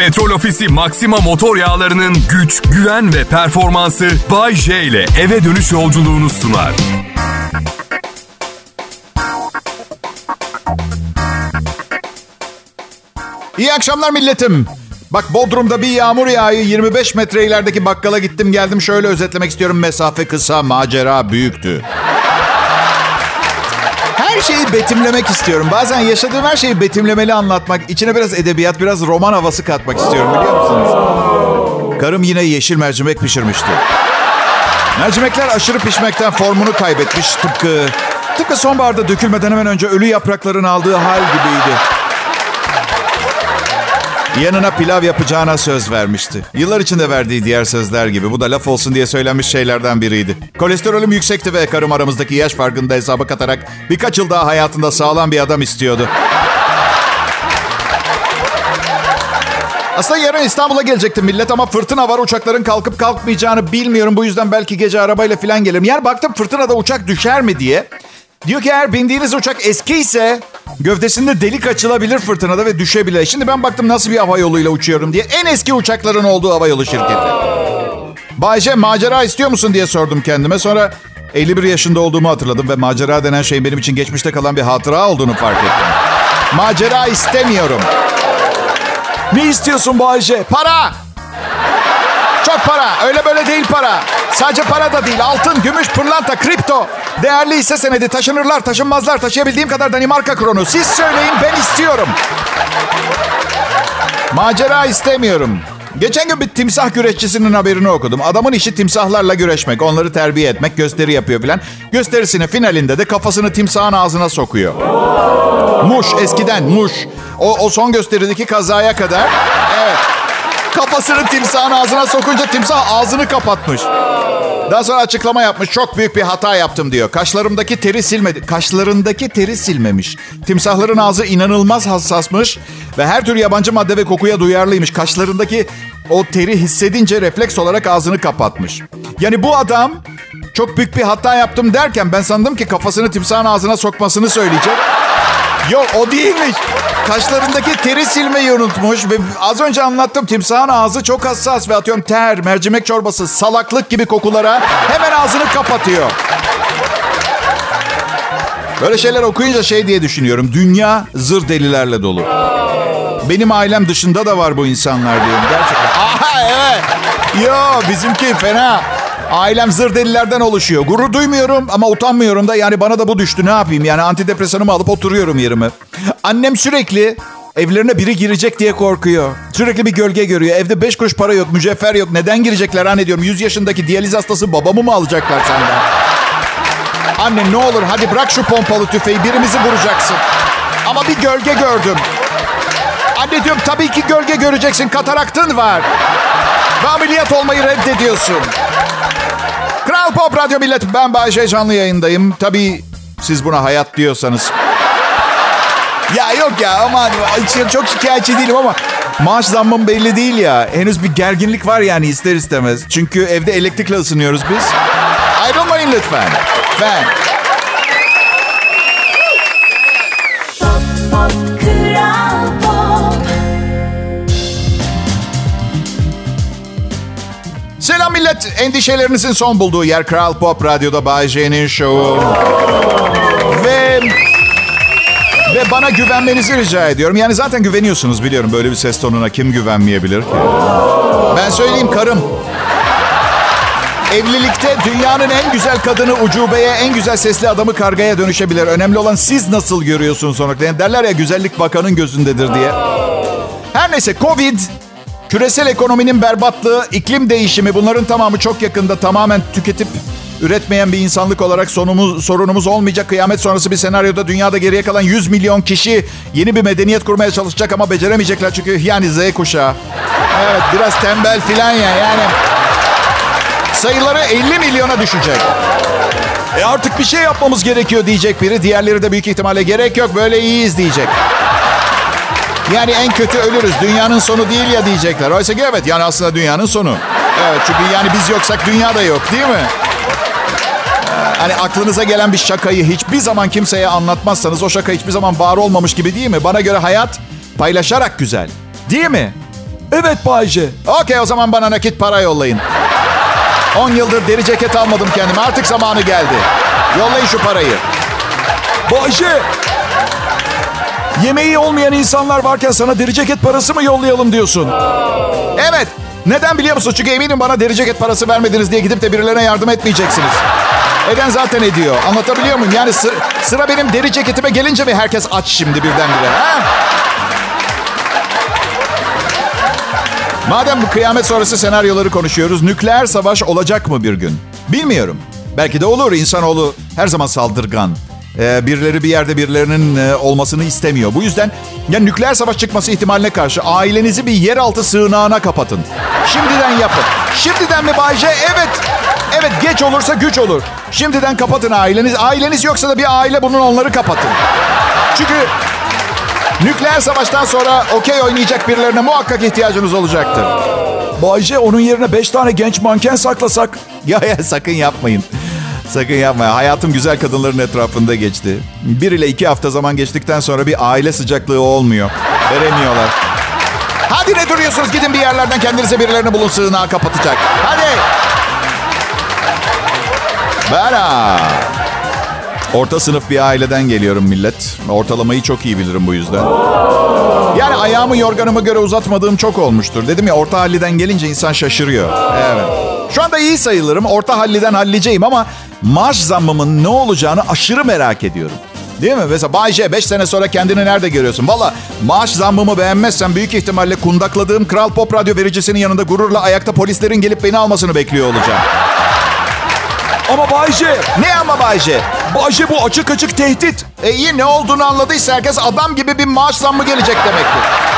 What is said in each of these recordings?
Petrol Ofisi Maxima motor yağlarının güç, güven ve performansı Bay J ile eve dönüş yolculuğunu sunar. İyi akşamlar milletim. Bak Bodrum'da bir yağmur yağıyor. 25 metre ilerideki bakkala gittim geldim. Şöyle özetlemek istiyorum. Mesafe kısa, macera büyüktü. Her şeyi betimlemek istiyorum. Bazen yaşadığım her şeyi betimlemeli anlatmak, içine biraz edebiyat, biraz roman havası katmak istiyorum biliyor musunuz? Karım yine yeşil mercimek pişirmişti. Mercimekler aşırı pişmekten formunu kaybetmiş. Tıpkı tıpkı sonbaharda dökülmeden hemen önce ölü yaprakların aldığı hal gibiydi. Yanına pilav yapacağına söz vermişti. Yıllar içinde verdiği diğer sözler gibi. Bu da laf olsun diye söylenmiş şeylerden biriydi. Kolesterolüm yüksekti ve karım aramızdaki yaş farkını da hesaba katarak birkaç yıl daha hayatında sağlam bir adam istiyordu. Aslında yarın İstanbul'a gelecektim millet ama fırtına var. Uçakların kalkıp kalkmayacağını bilmiyorum. Bu yüzden belki gece arabayla falan gelirim. Yani baktım fırtınada uçak düşer mi diye. Diyor ki eğer bindiğiniz uçak eski ise gövdesinde delik açılabilir fırtınada ve düşebilir. Şimdi ben baktım nasıl bir hava yoluyla uçuyorum diye. En eski uçakların olduğu hava yolu şirketi. Bayce macera istiyor musun diye sordum kendime. Sonra 51 yaşında olduğumu hatırladım ve macera denen şeyin benim için geçmişte kalan bir hatıra olduğunu fark ettim. Macera istemiyorum. Ne istiyorsun Bayce? Para! Çok para. Öyle böyle değil para. Sadece para da değil. Altın, gümüş, pırlanta, kripto. Değerli hisse senedi taşınırlar, taşınmazlar. Taşıyabildiğim kadar Danimarka kronu. Siz söyleyin ben istiyorum. Macera istemiyorum. Geçen gün bir timsah güreşçisinin haberini okudum. Adamın işi timsahlarla güreşmek, onları terbiye etmek, gösteri yapıyor filan. Gösterisinin finalinde de kafasını timsahın ağzına sokuyor. Muş, eskiden muş. O, o son gösterideki kazaya kadar. Evet. Kafasını timsahın ağzına sokunca timsah ağzını kapatmış. Daha sonra açıklama yapmış. Çok büyük bir hata yaptım diyor. Kaşlarımdaki teri silmedi. Kaşlarındaki teri silmemiş. Timsahların ağzı inanılmaz hassasmış. Ve her tür yabancı madde ve kokuya duyarlıymış. Kaşlarındaki o teri hissedince refleks olarak ağzını kapatmış. Yani bu adam çok büyük bir hata yaptım derken ben sandım ki kafasını timsahın ağzına sokmasını söyleyecek. Yok o değilmiş. Kaşlarındaki teri silmeyi unutmuş. Ve az önce anlattım timsahın ağzı çok hassas ve atıyorum ter, mercimek çorbası, salaklık gibi kokulara hemen ağzını kapatıyor. Böyle şeyler okuyunca şey diye düşünüyorum. Dünya zır delilerle dolu. Benim ailem dışında da var bu insanlar diyorum gerçekten. Aha evet. Yo bizimki fena. Ailem zır delilerden oluşuyor. Gurur duymuyorum ama utanmıyorum da. Yani bana da bu düştü ne yapayım? Yani antidepresanımı alıp oturuyorum yerime. Annem sürekli evlerine biri girecek diye korkuyor. Sürekli bir gölge görüyor. Evde beş kuruş para yok, mücevher yok. Neden girecekler anne diyorum. 100 yaşındaki diyaliz hastası babamı mı alacaklar senden? Anne ne olur hadi bırak şu pompalı tüfeği. Birimizi vuracaksın. Ama bir gölge gördüm. Anne diyorum tabii ki gölge göreceksin. Kataraktın var. Ve ameliyat olmayı reddediyorsun. Kral Pop Radyo Millet. Ben Bayece canlı yayındayım. Tabii siz buna hayat diyorsanız. Ya yok ya aman çok şikayetçi değilim ama maaş zammım belli değil ya. Henüz bir gerginlik var yani ister istemez. Çünkü evde elektrikle ısınıyoruz biz. Ayrılmayın lütfen. Ben. Millet. Endişelerinizin son bulduğu yer Kral Pop Radyo'da Bay J'nin şovu. Ve ve bana güvenmenizi rica ediyorum. Yani zaten güveniyorsunuz biliyorum. Böyle bir ses tonuna kim güvenmeyebilir ki? Ben söyleyeyim karım. Evlilikte dünyanın en güzel kadını ucubeye, en güzel sesli adamı kargaya dönüşebilir. Önemli olan siz nasıl görüyorsunuz sonra. Yani derler ya güzellik bakanın gözündedir diye. Her neyse Covid, küresel ekonominin berbatlığı, iklim değişimi bunların tamamı çok yakında tamamen tüketip üretmeyen bir insanlık olarak sonumuz, sorunumuz olmayacak. Kıyamet sonrası bir senaryoda dünyada geriye kalan 100 milyon kişi yeni bir medeniyet kurmaya çalışacak ama beceremeyecekler çünkü yani Z kuşağı. Evet biraz tembel filan ya yani. Sayıları 50 milyona düşecek. E artık bir şey yapmamız gerekiyor diyecek biri. Diğerleri de büyük ihtimalle gerek yok böyle iyiyiz diyecek. Yani en kötü ölürüz. Dünyanın sonu değil ya diyecekler. Oysa ki evet yani aslında dünyanın sonu. Evet çünkü yani biz yoksak dünya da yok değil mi? Hani aklınıza gelen bir şakayı hiçbir zaman kimseye anlatmazsanız o şaka hiçbir zaman var olmamış gibi değil mi? Bana göre hayat paylaşarak güzel. Değil mi? Evet Bayce. Okey o zaman bana nakit para yollayın. 10 yıldır deri ceket almadım kendime. Artık zamanı geldi. Yollayın şu parayı. Bayce. Yemeği olmayan insanlar varken sana deri ceket parası mı yollayalım diyorsun? Evet. Neden biliyor musun? Çünkü eminim bana deri ceket parası vermediniz diye gidip de birilerine yardım etmeyeceksiniz. Eden zaten ediyor. Anlatabiliyor muyum? Yani sı- sıra benim deri ceketime gelince mi herkes aç şimdi birdenbire? Ha? Madem bu kıyamet sonrası senaryoları konuşuyoruz, nükleer savaş olacak mı bir gün? Bilmiyorum. Belki de olur. İnsanoğlu her zaman saldırgan. Ee, birileri bir yerde birilerinin e, olmasını istemiyor. Bu yüzden ya nükleer savaş çıkması ihtimaline karşı ailenizi bir yeraltı sığınağına kapatın. Şimdiden yapın. Şimdiden mi Bayce? Evet. Evet geç olursa güç olur. Şimdiden kapatın aileniz. Aileniz yoksa da bir aile bunun onları kapatın. Çünkü nükleer savaştan sonra okey oynayacak birilerine muhakkak ihtiyacınız olacaktır. Bayce onun yerine 5 tane genç manken saklasak. Ya ya sakın yapmayın. Sakın yapmayın. Hayatım güzel kadınların etrafında geçti. Bir ile iki hafta zaman geçtikten sonra bir aile sıcaklığı olmuyor. Veremiyorlar. Hadi ne duruyorsunuz? Gidin bir yerlerden kendinize birilerini bulun sığınağı kapatacak. Hadi. Bana. Orta sınıf bir aileden geliyorum millet. Ortalamayı çok iyi bilirim bu yüzden. Yani ayağımı yorganıma göre uzatmadığım çok olmuştur. Dedim ya orta halliden gelince insan şaşırıyor. Evet. Şu anda iyi sayılırım. Orta halliden halliceyim ama maaş zammımın ne olacağını aşırı merak ediyorum. Değil mi? Mesela Bayce 5 sene sonra kendini nerede görüyorsun? Valla maaş zammımı beğenmezsen büyük ihtimalle kundakladığım Kral Pop Radyo vericisinin yanında gururla ayakta polislerin gelip beni almasını bekliyor olacağım. Ama Bayce. Ne ama Bayce? Bayce bu açık açık tehdit. E iyi ne olduğunu anladıysa herkes adam gibi bir maaş zammı gelecek demektir.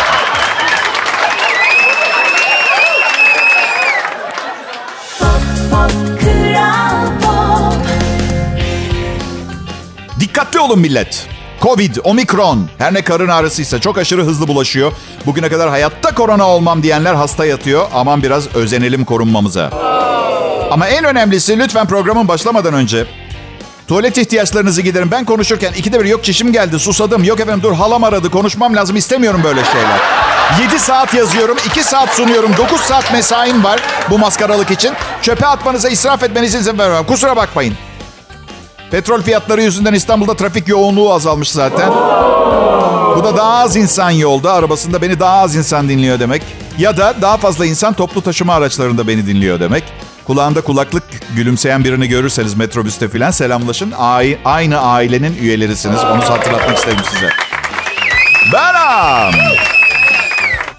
Dikkatli olun millet. Covid, omikron, her ne karın ağrısıysa çok aşırı hızlı bulaşıyor. Bugüne kadar hayatta korona olmam diyenler hasta yatıyor. Aman biraz özenelim korunmamıza. Ama en önemlisi lütfen programın başlamadan önce tuvalet ihtiyaçlarınızı giderin. Ben konuşurken ikide bir yok çişim geldi, susadım. Yok efendim dur halam aradı, konuşmam lazım. istemiyorum böyle şeyler. 7 saat yazıyorum, 2 saat sunuyorum. 9 saat mesaim var bu maskaralık için. Çöpe atmanıza, israf etmenize izin vermem. Kusura bakmayın. Petrol fiyatları yüzünden İstanbul'da trafik yoğunluğu azalmış zaten. Bu da daha az insan yolda. Arabasında beni daha az insan dinliyor demek. Ya da daha fazla insan toplu taşıma araçlarında beni dinliyor demek. Kulağında kulaklık gülümseyen birini görürseniz metrobüste filan selamlaşın. Aynı ailenin üyelerisiniz. Onu hatırlatmak istedim size. Benim.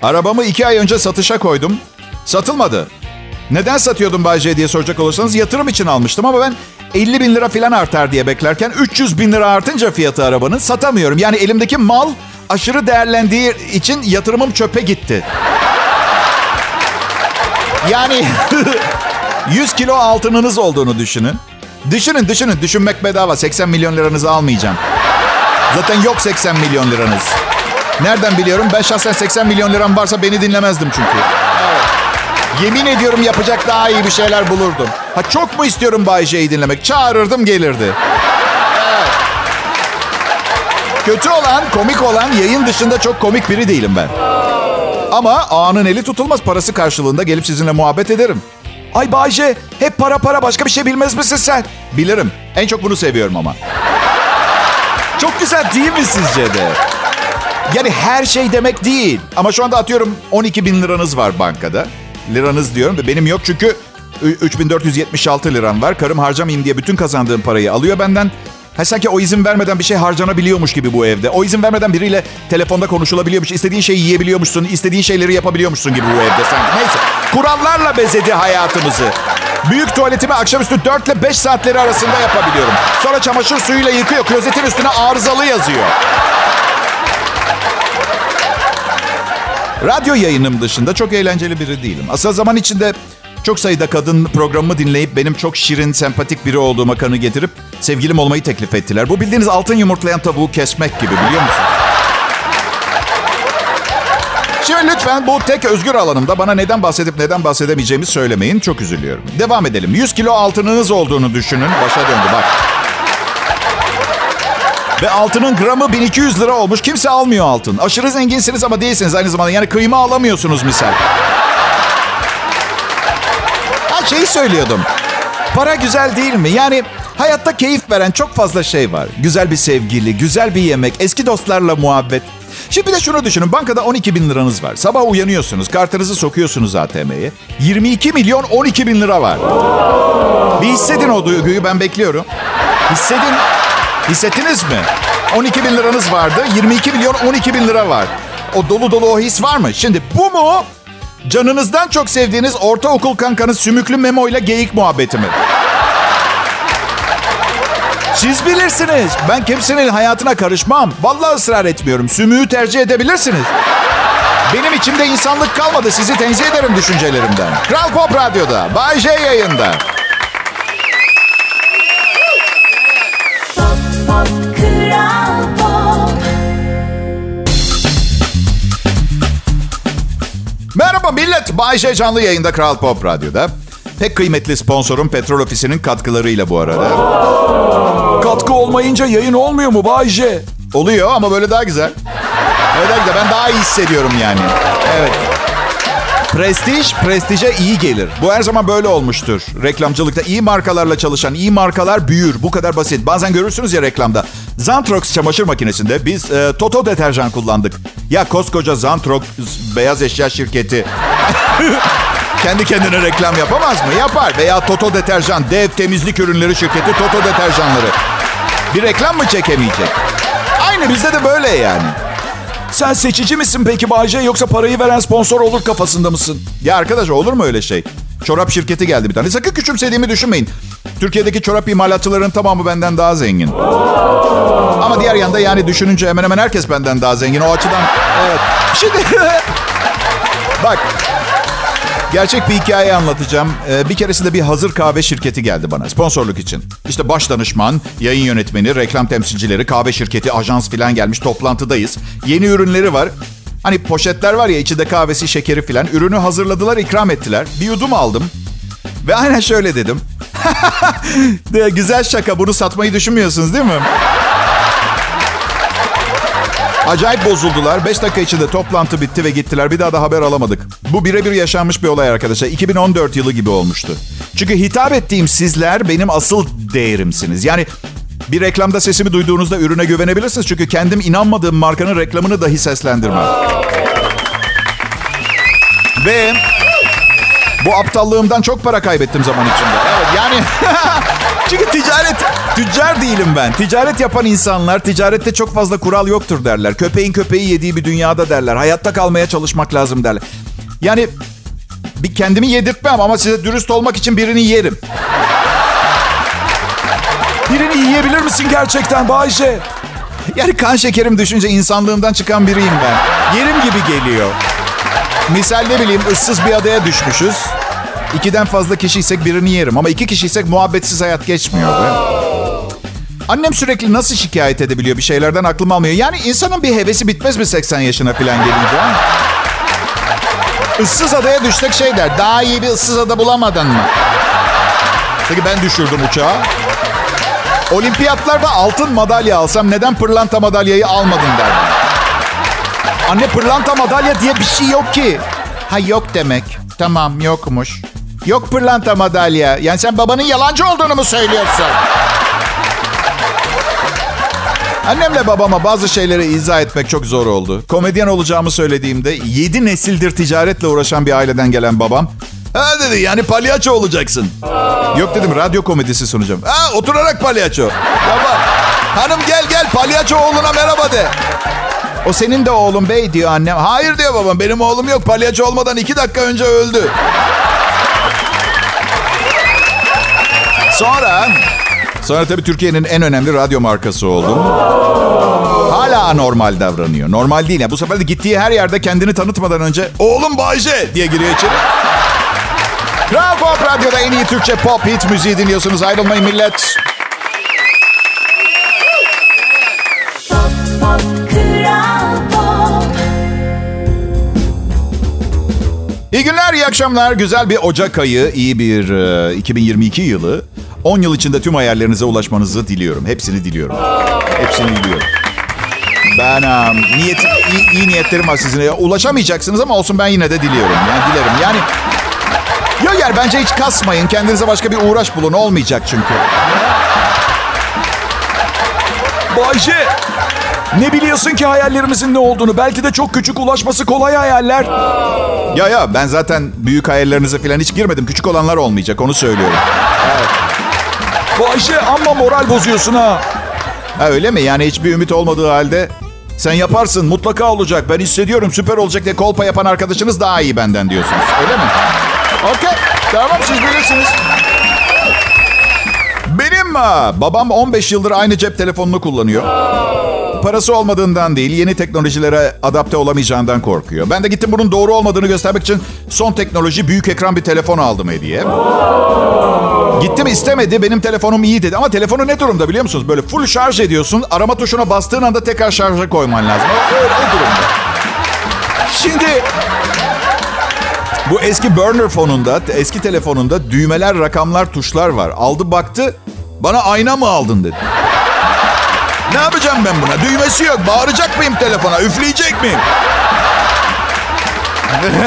Arabamı iki ay önce satışa koydum. Satılmadı. Neden satıyordum Bay diye soracak olursanız yatırım için almıştım ama ben 50 bin lira falan artar diye beklerken 300 bin lira artınca fiyatı arabanın satamıyorum. Yani elimdeki mal aşırı değerlendiği için yatırımım çöpe gitti. Yani 100 kilo altınınız olduğunu düşünün. Düşünün düşünün düşünmek bedava 80 milyon liranızı almayacağım. Zaten yok 80 milyon liranız. Nereden biliyorum? Ben şahsen 80 milyon liram varsa beni dinlemezdim çünkü. Yemin ediyorum yapacak daha iyi bir şeyler bulurdum. Ha çok mu istiyorum Bay J'yi dinlemek? Çağırırdım gelirdi. Kötü olan, komik olan yayın dışında çok komik biri değilim ben. Ama ağanın eli tutulmaz parası karşılığında gelip sizinle muhabbet ederim. Ay Bayce hep para para başka bir şey bilmez misin sen? Bilirim. En çok bunu seviyorum ama. Çok güzel değil mi sizce de? Yani her şey demek değil. Ama şu anda atıyorum 12 bin liranız var bankada. Liranız diyorum ve benim yok çünkü 3476 liram var. Karım harcamayayım diye bütün kazandığım parayı alıyor benden. Ha sanki o izin vermeden bir şey harcanabiliyormuş gibi bu evde. O izin vermeden biriyle telefonda konuşulabiliyormuş. İstediğin şeyi yiyebiliyormuşsun. istediğin şeyleri yapabiliyormuşsun gibi bu evde sanki. Neyse. Kurallarla bezedi hayatımızı. Büyük tuvaletimi akşamüstü 4 ile 5 saatleri arasında yapabiliyorum. Sonra çamaşır suyuyla yıkıyor. Klozetin üstüne arızalı yazıyor. Radyo yayınım dışında çok eğlenceli biri değilim. Asıl zaman içinde çok sayıda kadın programımı dinleyip benim çok şirin, sempatik biri olduğuma kanı getirip sevgilim olmayı teklif ettiler. Bu bildiğiniz altın yumurtlayan tavuğu kesmek gibi biliyor musunuz? Şimdi lütfen bu tek özgür alanımda bana neden bahsedip neden bahsedemeyeceğimi söylemeyin. Çok üzülüyorum. Devam edelim. 100 kilo altınınız olduğunu düşünün. Başa döndü bak. Ve altının gramı 1200 lira olmuş. Kimse almıyor altın. Aşırı zenginsiniz ama değilsiniz aynı zamanda. Yani kıyma alamıyorsunuz misal. Ha şeyi söylüyordum. Para güzel değil mi? Yani hayatta keyif veren çok fazla şey var. Güzel bir sevgili, güzel bir yemek, eski dostlarla muhabbet. Şimdi de şunu düşünün. Bankada 12 bin liranız var. Sabah uyanıyorsunuz. Kartınızı sokuyorsunuz ATM'ye. 22 milyon 12 bin lira var. Bir hissedin o duyguyu. Ben bekliyorum. Hissedin. Hissettiniz mi? 12 bin liranız vardı. 22 milyon 12 bin lira var. O dolu dolu o his var mı? Şimdi bu mu? Canınızdan çok sevdiğiniz ortaokul kankanız sümüklü Memo ile geyik muhabbeti mi? Siz bilirsiniz. Ben kimsenin hayatına karışmam. Vallahi ısrar etmiyorum. Sümüğü tercih edebilirsiniz. Benim içimde insanlık kalmadı. Sizi tenzih ederim düşüncelerimden. Kral Pop Radyo'da. Bay J yayında. Merhaba millet. Bay J canlı yayında Kral Pop Radyo'da. Pek kıymetli sponsorum Petrol Ofisi'nin katkılarıyla bu arada. Katkı olmayınca yayın olmuyor mu Bay J? Oluyor ama böyle daha güzel. Böyle daha güzel. Ben daha iyi hissediyorum yani. Evet. Prestij, prestije iyi gelir. Bu her zaman böyle olmuştur. Reklamcılıkta iyi markalarla çalışan iyi markalar büyür. Bu kadar basit. Bazen görürsünüz ya reklamda. Zantrox çamaşır makinesinde biz e, Toto deterjan kullandık. Ya koskoca Zantrox beyaz eşya şirketi kendi kendine reklam yapamaz mı? Yapar. Veya Toto deterjan, dev temizlik ürünleri şirketi Toto deterjanları. Bir reklam mı çekemeyecek? Aynı bizde de böyle yani. Sen seçici misin peki Bay J yoksa parayı veren sponsor olur kafasında mısın? Ya arkadaş olur mu öyle şey? Çorap şirketi geldi bir tane. Sakın küçümsediğimi düşünmeyin. Türkiye'deki çorap imalatçılarının tamamı benden daha zengin. Ama diğer yanda yani düşününce hemen hemen herkes benden daha zengin. O açıdan evet. Şimdi bak Gerçek bir hikaye anlatacağım. Ee, bir keresinde bir hazır kahve şirketi geldi bana sponsorluk için. İşte baş danışman, yayın yönetmeni, reklam temsilcileri, kahve şirketi, ajans filan gelmiş toplantıdayız. Yeni ürünleri var. Hani poşetler var ya içinde kahvesi, şekeri filan. Ürünü hazırladılar, ikram ettiler. Bir yudum aldım. Ve aynen şöyle dedim. De, Güzel şaka bunu satmayı düşünmüyorsunuz değil mi? Acayip bozuldular. 5 dakika içinde toplantı bitti ve gittiler. Bir daha da haber alamadık. Bu birebir yaşanmış bir olay arkadaşlar. 2014 yılı gibi olmuştu. Çünkü hitap ettiğim sizler benim asıl değerimsiniz. Yani bir reklamda sesimi duyduğunuzda ürüne güvenebilirsiniz. Çünkü kendim inanmadığım markanın reklamını dahi seslendirmem. Ve bu aptallığımdan çok para kaybettim zaman içinde. Evet yani çünkü ticaret tüccar değilim ben. Ticaret yapan insanlar ticarette çok fazla kural yoktur derler. Köpeğin köpeği yediği bir dünyada derler. Hayatta kalmaya çalışmak lazım derler. Yani bir kendimi yedirtmem ama size dürüst olmak için birini yerim. Birini yiyebilir misin gerçekten Bay J? Yani kan şekerim düşünce insanlığımdan çıkan biriyim ben. Yerim gibi geliyor. Misal ne bileyim ıssız bir adaya düşmüşüz. İkiden fazla kişiysek birini yerim. Ama iki kişiysek muhabbetsiz hayat geçmiyor. Annem sürekli nasıl şikayet edebiliyor bir şeylerden aklım almıyor. Yani insanın bir hevesi bitmez mi 80 yaşına falan gelince? ha? Issız adaya düşsek şey der. Daha iyi bir ıssız ada bulamadın mı? Peki ben düşürdüm uçağı. Olimpiyatlarda altın madalya alsam neden pırlanta madalyayı almadın derdim. Anne pırlanta madalya diye bir şey yok ki. Ha yok demek. Tamam yokmuş. Yok pırlanta madalya. Yani sen babanın yalancı olduğunu mu söylüyorsun? Annemle babama bazı şeyleri izah etmek çok zor oldu. Komedyen olacağımı söylediğimde 7 nesildir ticaretle uğraşan bir aileden gelen babam Ha dedi yani palyaço olacaksın. Yok dedim radyo komedisi sunacağım. Ha oturarak palyaço. Baba hanım gel gel palyaço oğluna merhaba de. O senin de oğlun bey diyor annem. Hayır diyor babam benim oğlum yok. Palyaço olmadan iki dakika önce öldü. Sonra Sonra tabii Türkiye'nin en önemli radyo markası oldum. Hala anormal davranıyor. Normal değil. Yani bu sefer de gittiği her yerde kendini tanıtmadan önce oğlum Bayce diye giriyor içeri. Kral Pop Radyo'da en iyi Türkçe pop hit müziği dinliyorsunuz. Ayrılmayın millet. İyi günler, iyi akşamlar. Güzel bir Ocak ayı, iyi bir e, 2022 yılı. 10 yıl içinde tüm hayallerinize ulaşmanızı diliyorum. Hepsini diliyorum. Hepsini diliyorum. Ben um, niyet, iyi, iyi niyetlerim var sizinle. Ulaşamayacaksınız ama olsun ben yine de diliyorum. Yani dilerim. Yani Yok yani bence hiç kasmayın. Kendinize başka bir uğraş bulun. Olmayacak çünkü. Bayce. Ne biliyorsun ki hayallerimizin ne olduğunu? Belki de çok küçük ulaşması kolay hayaller. Ya ya ben zaten büyük hayallerinize falan hiç girmedim. Küçük olanlar olmayacak onu söylüyorum. Bayce amma moral bozuyorsun ha. Ha öyle mi? Yani hiçbir ümit olmadığı halde sen yaparsın mutlaka olacak. Ben hissediyorum süper olacak diye kolpa yapan arkadaşınız daha iyi benden diyorsunuz. Öyle mi? Okey. Tamam siz bilirsiniz. Benim ha, babam 15 yıldır aynı cep telefonunu kullanıyor. Parası olmadığından değil, yeni teknolojilere adapte olamayacağından korkuyor. Ben de gittim bunun doğru olmadığını göstermek için son teknoloji büyük ekran bir telefon aldım hediye. Gittim istemedi. Benim telefonum iyi dedi. Ama telefonu ne durumda biliyor musunuz? Böyle full şarj ediyorsun. Arama tuşuna bastığın anda tekrar şarja koyman lazım. Öyle o durumda. Şimdi bu eski burner fonunda, eski telefonunda düğmeler, rakamlar, tuşlar var. Aldı baktı. Bana ayna mı aldın dedi. Ne yapacağım ben buna? Düğmesi yok. Bağıracak mıyım telefona? Üfleyecek miyim?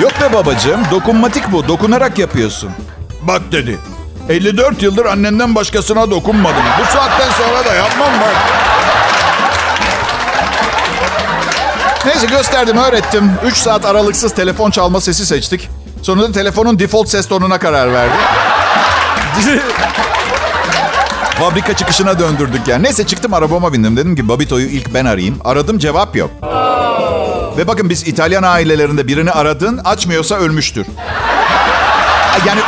Yok be babacığım. Dokunmatik bu. Dokunarak yapıyorsun. Bak dedi. 54 yıldır annenden başkasına dokunmadım. Bu saatten sonra da yapmam bak. Neyse gösterdim, öğrettim. 3 saat aralıksız telefon çalma sesi seçtik. Sonra da telefonun default ses tonuna karar verdi. Fabrika çıkışına döndürdük yani. Neyse çıktım arabama bindim. Dedim ki Babito'yu ilk ben arayayım. Aradım cevap yok. Ve bakın biz İtalyan ailelerinde birini aradın açmıyorsa ölmüştür. Yani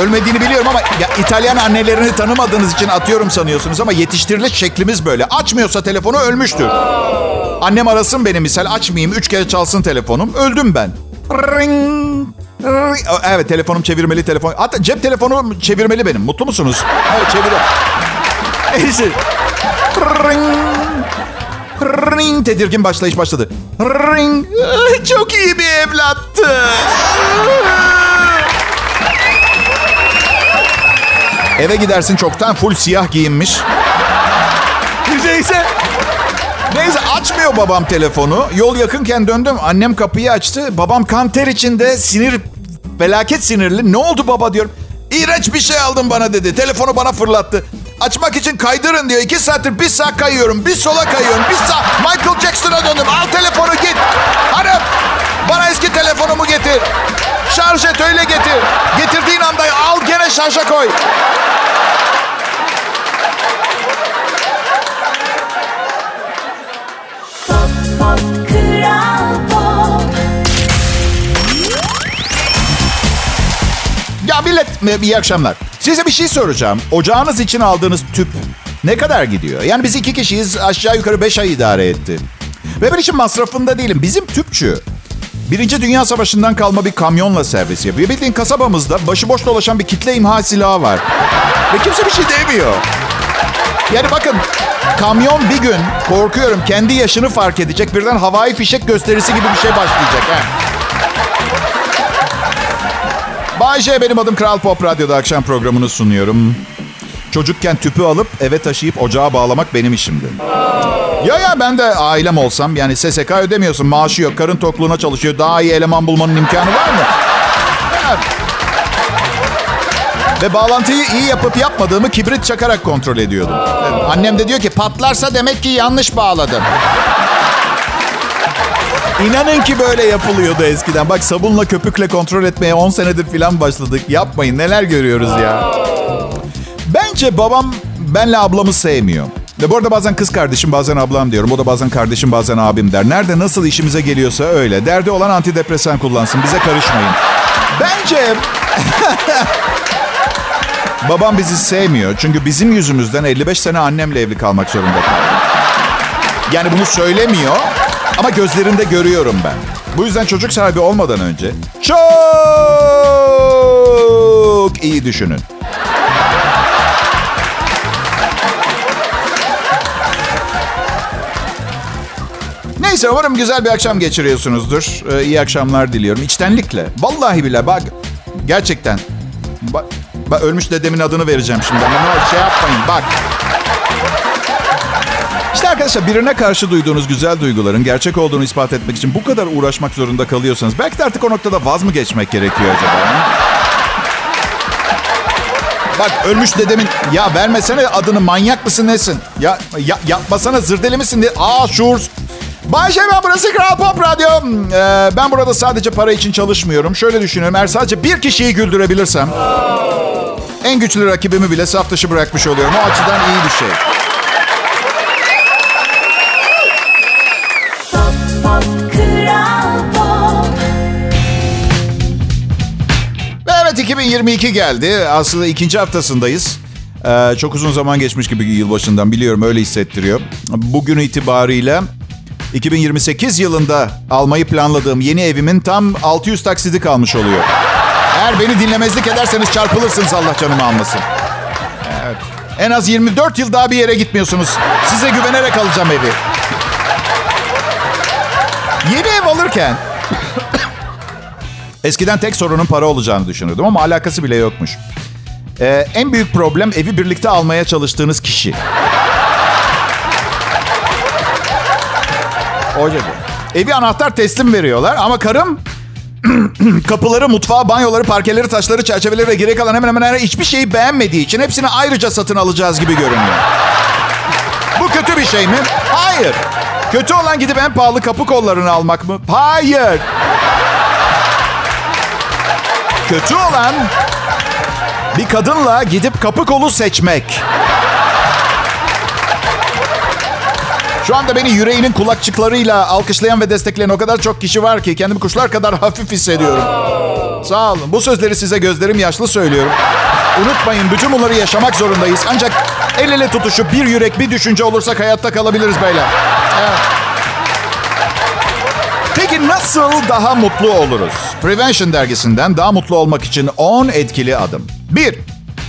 ölmediğini biliyorum ama ya İtalyan annelerini tanımadığınız için atıyorum sanıyorsunuz ama yetiştiriliş şeklimiz böyle. Açmıyorsa telefonu ölmüştür. Annem arasın beni misal açmayayım. Üç kere çalsın telefonum. Öldüm ben. Ring. Evet telefonum çevirmeli telefon. Hatta cep telefonum çevirmeli benim. Mutlu musunuz? Evet çeviriyor. Ring. Ring tedirgin başlayış başladı. Ring. Çok iyi bir evlattı. Eve gidersin çoktan full siyah giyinmiş. Neyse. Neyse açmıyor babam telefonu. Yol yakınken döndüm. Annem kapıyı açtı. Babam kan ter içinde sinir felaket sinirli. Ne oldu baba diyorum. İğrenç bir şey aldın bana dedi. Telefonu bana fırlattı. Açmak için kaydırın diyor. İki saattir bir sağ kayıyorum. Bir sola kayıyorum. Bir sağ. Michael Jackson'a döndüm. Al telefonu git. Hanım bana eski telefonumu getir. Şarj et öyle getir. Getirdiğin anda al gene şarja koy. Pop pop kral pop. Ya millet iyi akşamlar. Size bir şey soracağım. Ocağınız için aldığınız tüp ne kadar gidiyor? Yani biz iki kişiyiz aşağı yukarı beş ay idare etti. Ve ben işin masrafında değilim. Bizim tüpçü Birinci Dünya Savaşı'ndan kalma bir kamyonla servis yapıyor. Bildiğin kasabamızda başıboş dolaşan bir kitle imha silahı var. Ve kimse bir şey demiyor. Yani bakın kamyon bir gün korkuyorum kendi yaşını fark edecek. Birden havai fişek gösterisi gibi bir şey başlayacak. He. Bay benim adım Kral Pop Radyo'da akşam programını sunuyorum. Çocukken tüpü alıp eve taşıyıp ocağa bağlamak benim işimdi. Ya ya ben de ailem olsam yani SSK ödemiyorsun maaşı yok karın tokluğuna çalışıyor daha iyi eleman bulmanın imkanı var mı? Ya. Ve bağlantıyı iyi yapıp yapmadığımı kibrit çakarak kontrol ediyordum. Annem de diyor ki patlarsa demek ki yanlış bağladım. İnanın ki böyle yapılıyordu eskiden. Bak sabunla köpükle kontrol etmeye 10 senedir falan başladık. Yapmayın neler görüyoruz ya. Bence babam benle ablamı sevmiyor. Ve bu arada bazen kız kardeşim bazen ablam diyorum. O da bazen kardeşim bazen abim der. Nerede nasıl işimize geliyorsa öyle. Derdi olan antidepresan kullansın. Bize karışmayın. Bence babam bizi sevmiyor. Çünkü bizim yüzümüzden 55 sene annemle evli kalmak zorunda kaldı. Yani bunu söylemiyor ama gözlerinde görüyorum ben. Bu yüzden çocuk sahibi olmadan önce çok iyi düşünün. Neyse umarım güzel bir akşam geçiriyorsunuzdur. Ee, iyi akşamlar diliyorum. İçtenlikle. Vallahi bile bak gerçekten. Bak, Bak ölmüş dedemin adını vereceğim şimdi ama şey yapmayın bak. İşte arkadaşlar birine karşı duyduğunuz güzel duyguların gerçek olduğunu ispat etmek için bu kadar uğraşmak zorunda kalıyorsanız belki de artık o noktada vaz mı geçmek gerekiyor acaba? Bak ölmüş dedemin ya vermesene adını manyak mısın nesin? Ya, ya yapmasana zırdeli misin diye. Aa şuur. Bayşe ben burası Kral Pop Radyo. Ee, ben burada sadece para için çalışmıyorum. Şöyle düşünüyorum eğer sadece bir kişiyi güldürebilirsem en güçlü rakibimi bile saf dışı bırakmış oluyorum. O açıdan iyi bir şey. Evet 2022 geldi. Aslında ikinci haftasındayız. Ee, çok uzun zaman geçmiş gibi yılbaşından biliyorum öyle hissettiriyor. Bugün itibariyle 2028 yılında almayı planladığım yeni evimin tam 600 taksidi kalmış oluyor. Eğer beni dinlemezlik ederseniz çarpılırsınız Allah canımı almasın. Evet. En az 24 yıl daha bir yere gitmiyorsunuz. Size güvenerek alacağım evi. Yeni ev alırken Eskiden tek sorunun para olacağını düşünürdüm ama alakası bile yokmuş. Ee, en büyük problem evi birlikte almaya çalıştığınız kişi. O gibi. Evi anahtar teslim veriyorlar ama karım kapıları, mutfağı, banyoları, parkeleri, taşları, çerçeveleri ve geri kalan hemen hemen her hiçbir şeyi beğenmediği için hepsini ayrıca satın alacağız gibi görünüyor. Bu kötü bir şey mi? Hayır. Kötü olan gidip en pahalı kapı kollarını almak mı? Hayır. Kötü olan bir kadınla gidip kapı kolu seçmek. Şu anda beni yüreğinin kulakçıklarıyla alkışlayan ve destekleyen o kadar çok kişi var ki kendimi kuşlar kadar hafif hissediyorum. Sağ olun. Bu sözleri size gözlerim yaşlı söylüyorum. Unutmayın bütün bunları yaşamak zorundayız. Ancak el ele tutuşup bir yürek bir düşünce olursak hayatta kalabiliriz beyler. Evet. Peki nasıl daha mutlu oluruz? Prevention dergisinden daha mutlu olmak için 10 etkili adım. 1.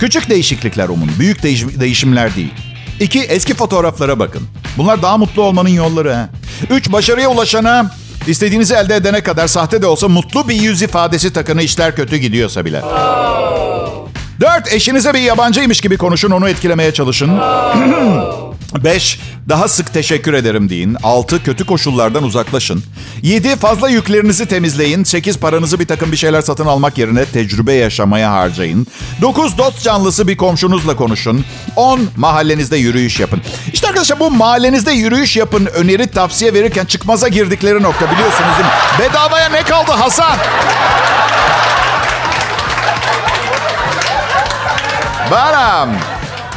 Küçük değişiklikler umun, büyük değiş- değişimler değil. 2. Eski fotoğraflara bakın. Bunlar daha mutlu olmanın yolları. ha. 3. Başarıya ulaşana, istediğinizi elde edene kadar sahte de olsa mutlu bir yüz ifadesi takını işler kötü gidiyorsa bile. 4. Eşinize bir yabancıymış gibi konuşun, onu etkilemeye çalışın. 5. Daha sık teşekkür ederim deyin. 6. Kötü koşullardan uzaklaşın. 7. Fazla yüklerinizi temizleyin. 8. Paranızı bir takım bir şeyler satın almak yerine tecrübe yaşamaya harcayın. 9. Dost canlısı bir komşunuzla konuşun. 10. Mahallenizde yürüyüş yapın. İşte arkadaşlar bu mahallenizde yürüyüş yapın öneri tavsiye verirken çıkmaza girdikleri nokta biliyorsunuz değil mi? Bedavaya ne kaldı Hasan? Baram.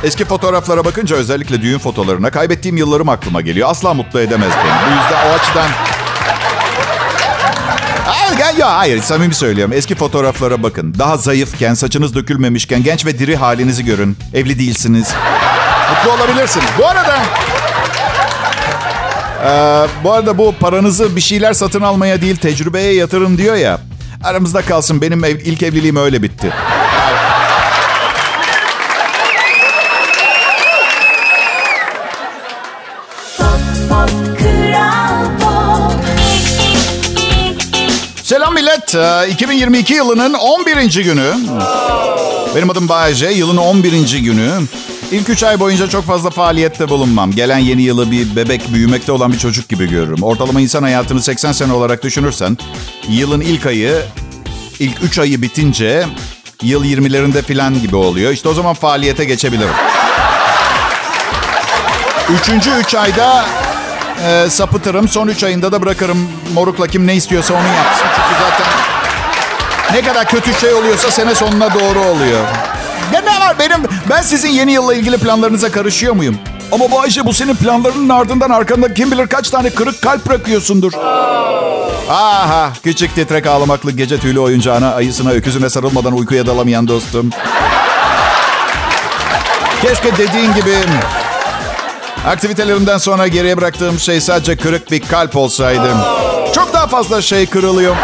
Eski fotoğraflara bakınca özellikle düğün fotolarına kaybettiğim yıllarım aklıma geliyor. Asla mutlu edemez beni. Bu yüzden o açıdan... Hayır, gel ya hayır samimi söylüyorum. Eski fotoğraflara bakın. Daha zayıfken, saçınız dökülmemişken genç ve diri halinizi görün. Evli değilsiniz. Mutlu olabilirsiniz. Bu arada... Ee, bu arada bu paranızı bir şeyler satın almaya değil tecrübeye yatırın diyor ya. Aramızda kalsın benim ev, ilk evliliğim öyle bitti. Ee, 2022 yılının 11. günü. Benim adım Bayece. Yılın 11. günü. İlk 3 ay boyunca çok fazla faaliyette bulunmam. Gelen yeni yılı bir bebek büyümekte olan bir çocuk gibi görürüm. Ortalama insan hayatını 80 sene olarak düşünürsen yılın ilk ayı, ilk 3 ayı bitince yıl 20'lerinde falan gibi oluyor. İşte o zaman faaliyete geçebilirim. Üçüncü 3 ayda e, sapıtırım. Son 3 ayında da bırakırım. Morukla kim ne istiyorsa onu yapsın. Ne kadar kötü şey oluyorsa sene sonuna doğru oluyor. Ya ne var benim? Ben sizin yeni yılla ilgili planlarınıza karışıyor muyum? Ama bu Ayşe bu senin planlarının ardından arkanda kim bilir kaç tane kırık kalp bırakıyorsundur. Aha küçük titrek ağlamaklı gece tüylü oyuncağına, ayısına, öküzüne sarılmadan uykuya dalamayan dostum. Keşke dediğin gibi Aktivitelerimden sonra geriye bıraktığım şey sadece kırık bir kalp olsaydı. Çok daha fazla şey kırılıyor.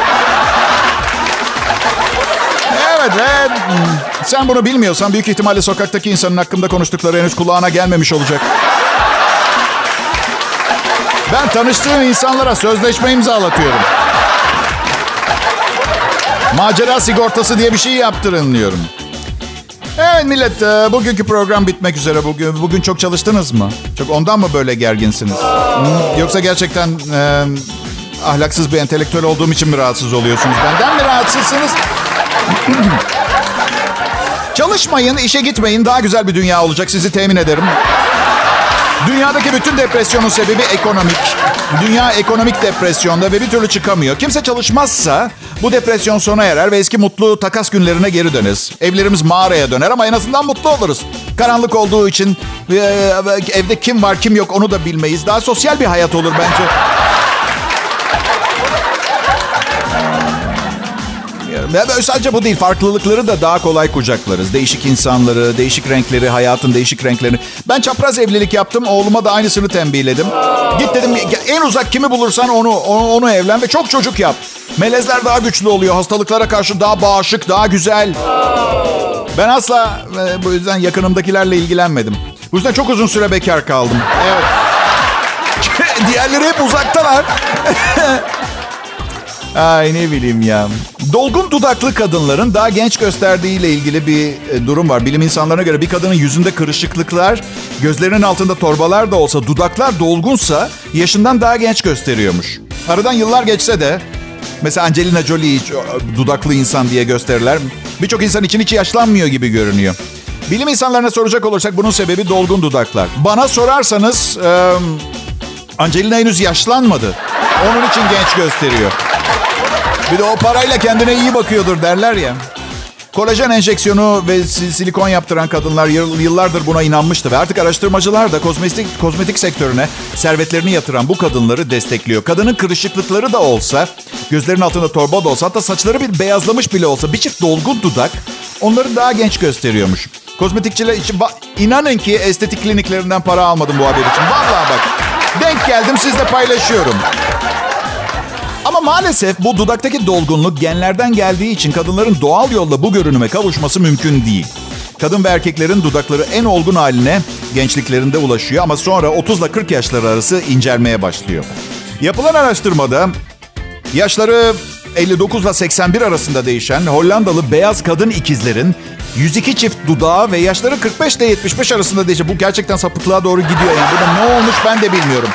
Evet ve hmm, sen bunu bilmiyorsan büyük ihtimalle sokaktaki insanın hakkında konuştukları henüz kulağına gelmemiş olacak. Ben tanıştığım insanlara sözleşme imzalatıyorum. Macera sigortası diye bir şey yaptırın diyorum. Evet millet, e, bugünkü program bitmek üzere. Bugün bugün çok çalıştınız mı? Çok ondan mı böyle gerginsiniz? Hı? Yoksa gerçekten e, ahlaksız bir entelektüel olduğum için mi rahatsız oluyorsunuz? Benden mi rahatsızsınız? Çalışmayın, işe gitmeyin. Daha güzel bir dünya olacak sizi temin ederim. Dünyadaki bütün depresyonun sebebi ekonomik. Dünya ekonomik depresyonda ve bir türlü çıkamıyor. Kimse çalışmazsa bu depresyon sona erer ve eski mutlu takas günlerine geri döneriz. Evlerimiz mağaraya döner ama en azından mutlu oluruz. Karanlık olduğu için e, evde kim var kim yok onu da bilmeyiz. Daha sosyal bir hayat olur bence. Ve sadece bu değil, farklılıkları da daha kolay kucaklarız. Değişik insanları, değişik renkleri, hayatın değişik renklerini. Ben çapraz evlilik yaptım, oğluma da aynısını tembihledim. Git dedim, en uzak kimi bulursan onu, onu, onu evlen ve çok çocuk yap. Melezler daha güçlü oluyor, hastalıklara karşı daha bağışık, daha güzel. Ben asla e, bu yüzden yakınımdakilerle ilgilenmedim. Bu yüzden çok uzun süre bekar kaldım. Evet. Diğerleri hep uzaktalar. Ay ne bileyim ya. Dolgun dudaklı kadınların daha genç gösterdiğiyle ilgili bir e, durum var. Bilim insanlarına göre bir kadının yüzünde kırışıklıklar, gözlerinin altında torbalar da olsa, dudaklar dolgunsa yaşından daha genç gösteriyormuş. Aradan yıllar geçse de mesela Angelina Jolie dudaklı insan diye gösterirler. Birçok insan için hiç yaşlanmıyor gibi görünüyor. Bilim insanlarına soracak olursak bunun sebebi dolgun dudaklar. Bana sorarsanız Angelina henüz yaşlanmadı. Onun için genç gösteriyor. Bir de o parayla kendine iyi bakıyordur derler ya. Kolajen enjeksiyonu ve silikon yaptıran kadınlar yıllardır buna inanmıştı ve artık araştırmacılar da kozmetik, kozmetik sektörüne servetlerini yatıran bu kadınları destekliyor. Kadının kırışıklıkları da olsa, gözlerin altında torba da olsa, hatta saçları bir beyazlamış bile olsa bir çift dolgun dudak onları daha genç gösteriyormuş. Kozmetikçiler için inanın ki estetik kliniklerinden para almadım bu haber için. Vallahi bak denk geldim sizle paylaşıyorum. Ama maalesef bu dudaktaki dolgunluk genlerden geldiği için kadınların doğal yolla bu görünüme kavuşması mümkün değil. Kadın ve erkeklerin dudakları en olgun haline gençliklerinde ulaşıyor ama sonra 30 ile 40 yaşları arası incelmeye başlıyor. Yapılan araştırmada yaşları 59 ile 81 arasında değişen Hollandalı beyaz kadın ikizlerin 102 çift dudağı ve yaşları 45 ile 75 arasında değişen. Bu gerçekten sapıklığa doğru gidiyor. Yani burada ne olmuş ben de bilmiyorum.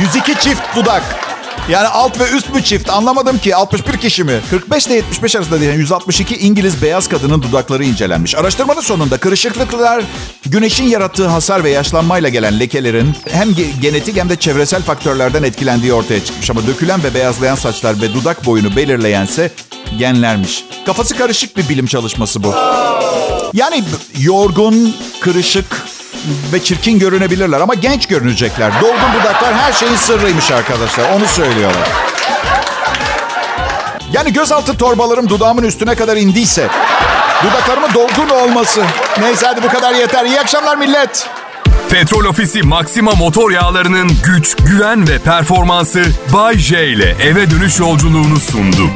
102 çift dudak. Yani alt ve üst mü çift anlamadım ki 61 kişi mi? 45 ile 75 arasında diyen 162 İngiliz beyaz kadının dudakları incelenmiş. Araştırmanın sonunda kırışıklıklar güneşin yarattığı hasar ve yaşlanmayla gelen lekelerin hem genetik hem de çevresel faktörlerden etkilendiği ortaya çıkmış. Ama dökülen ve beyazlayan saçlar ve dudak boyunu belirleyense genlermiş. Kafası karışık bir bilim çalışması bu. Yani yorgun, kırışık, ve çirkin görünebilirler ama genç görünecekler. Dolgun dudaklar her şeyin sırrıymış arkadaşlar. Onu söylüyorlar. Yani gözaltı torbalarım dudağımın üstüne kadar indiyse dudaklarımın dolgun olması. Neyse hadi bu kadar yeter. İyi akşamlar millet. Petrol Ofisi Maxima motor yağlarının güç, güven ve performansı Bay J ile eve dönüş yolculuğunu sundu.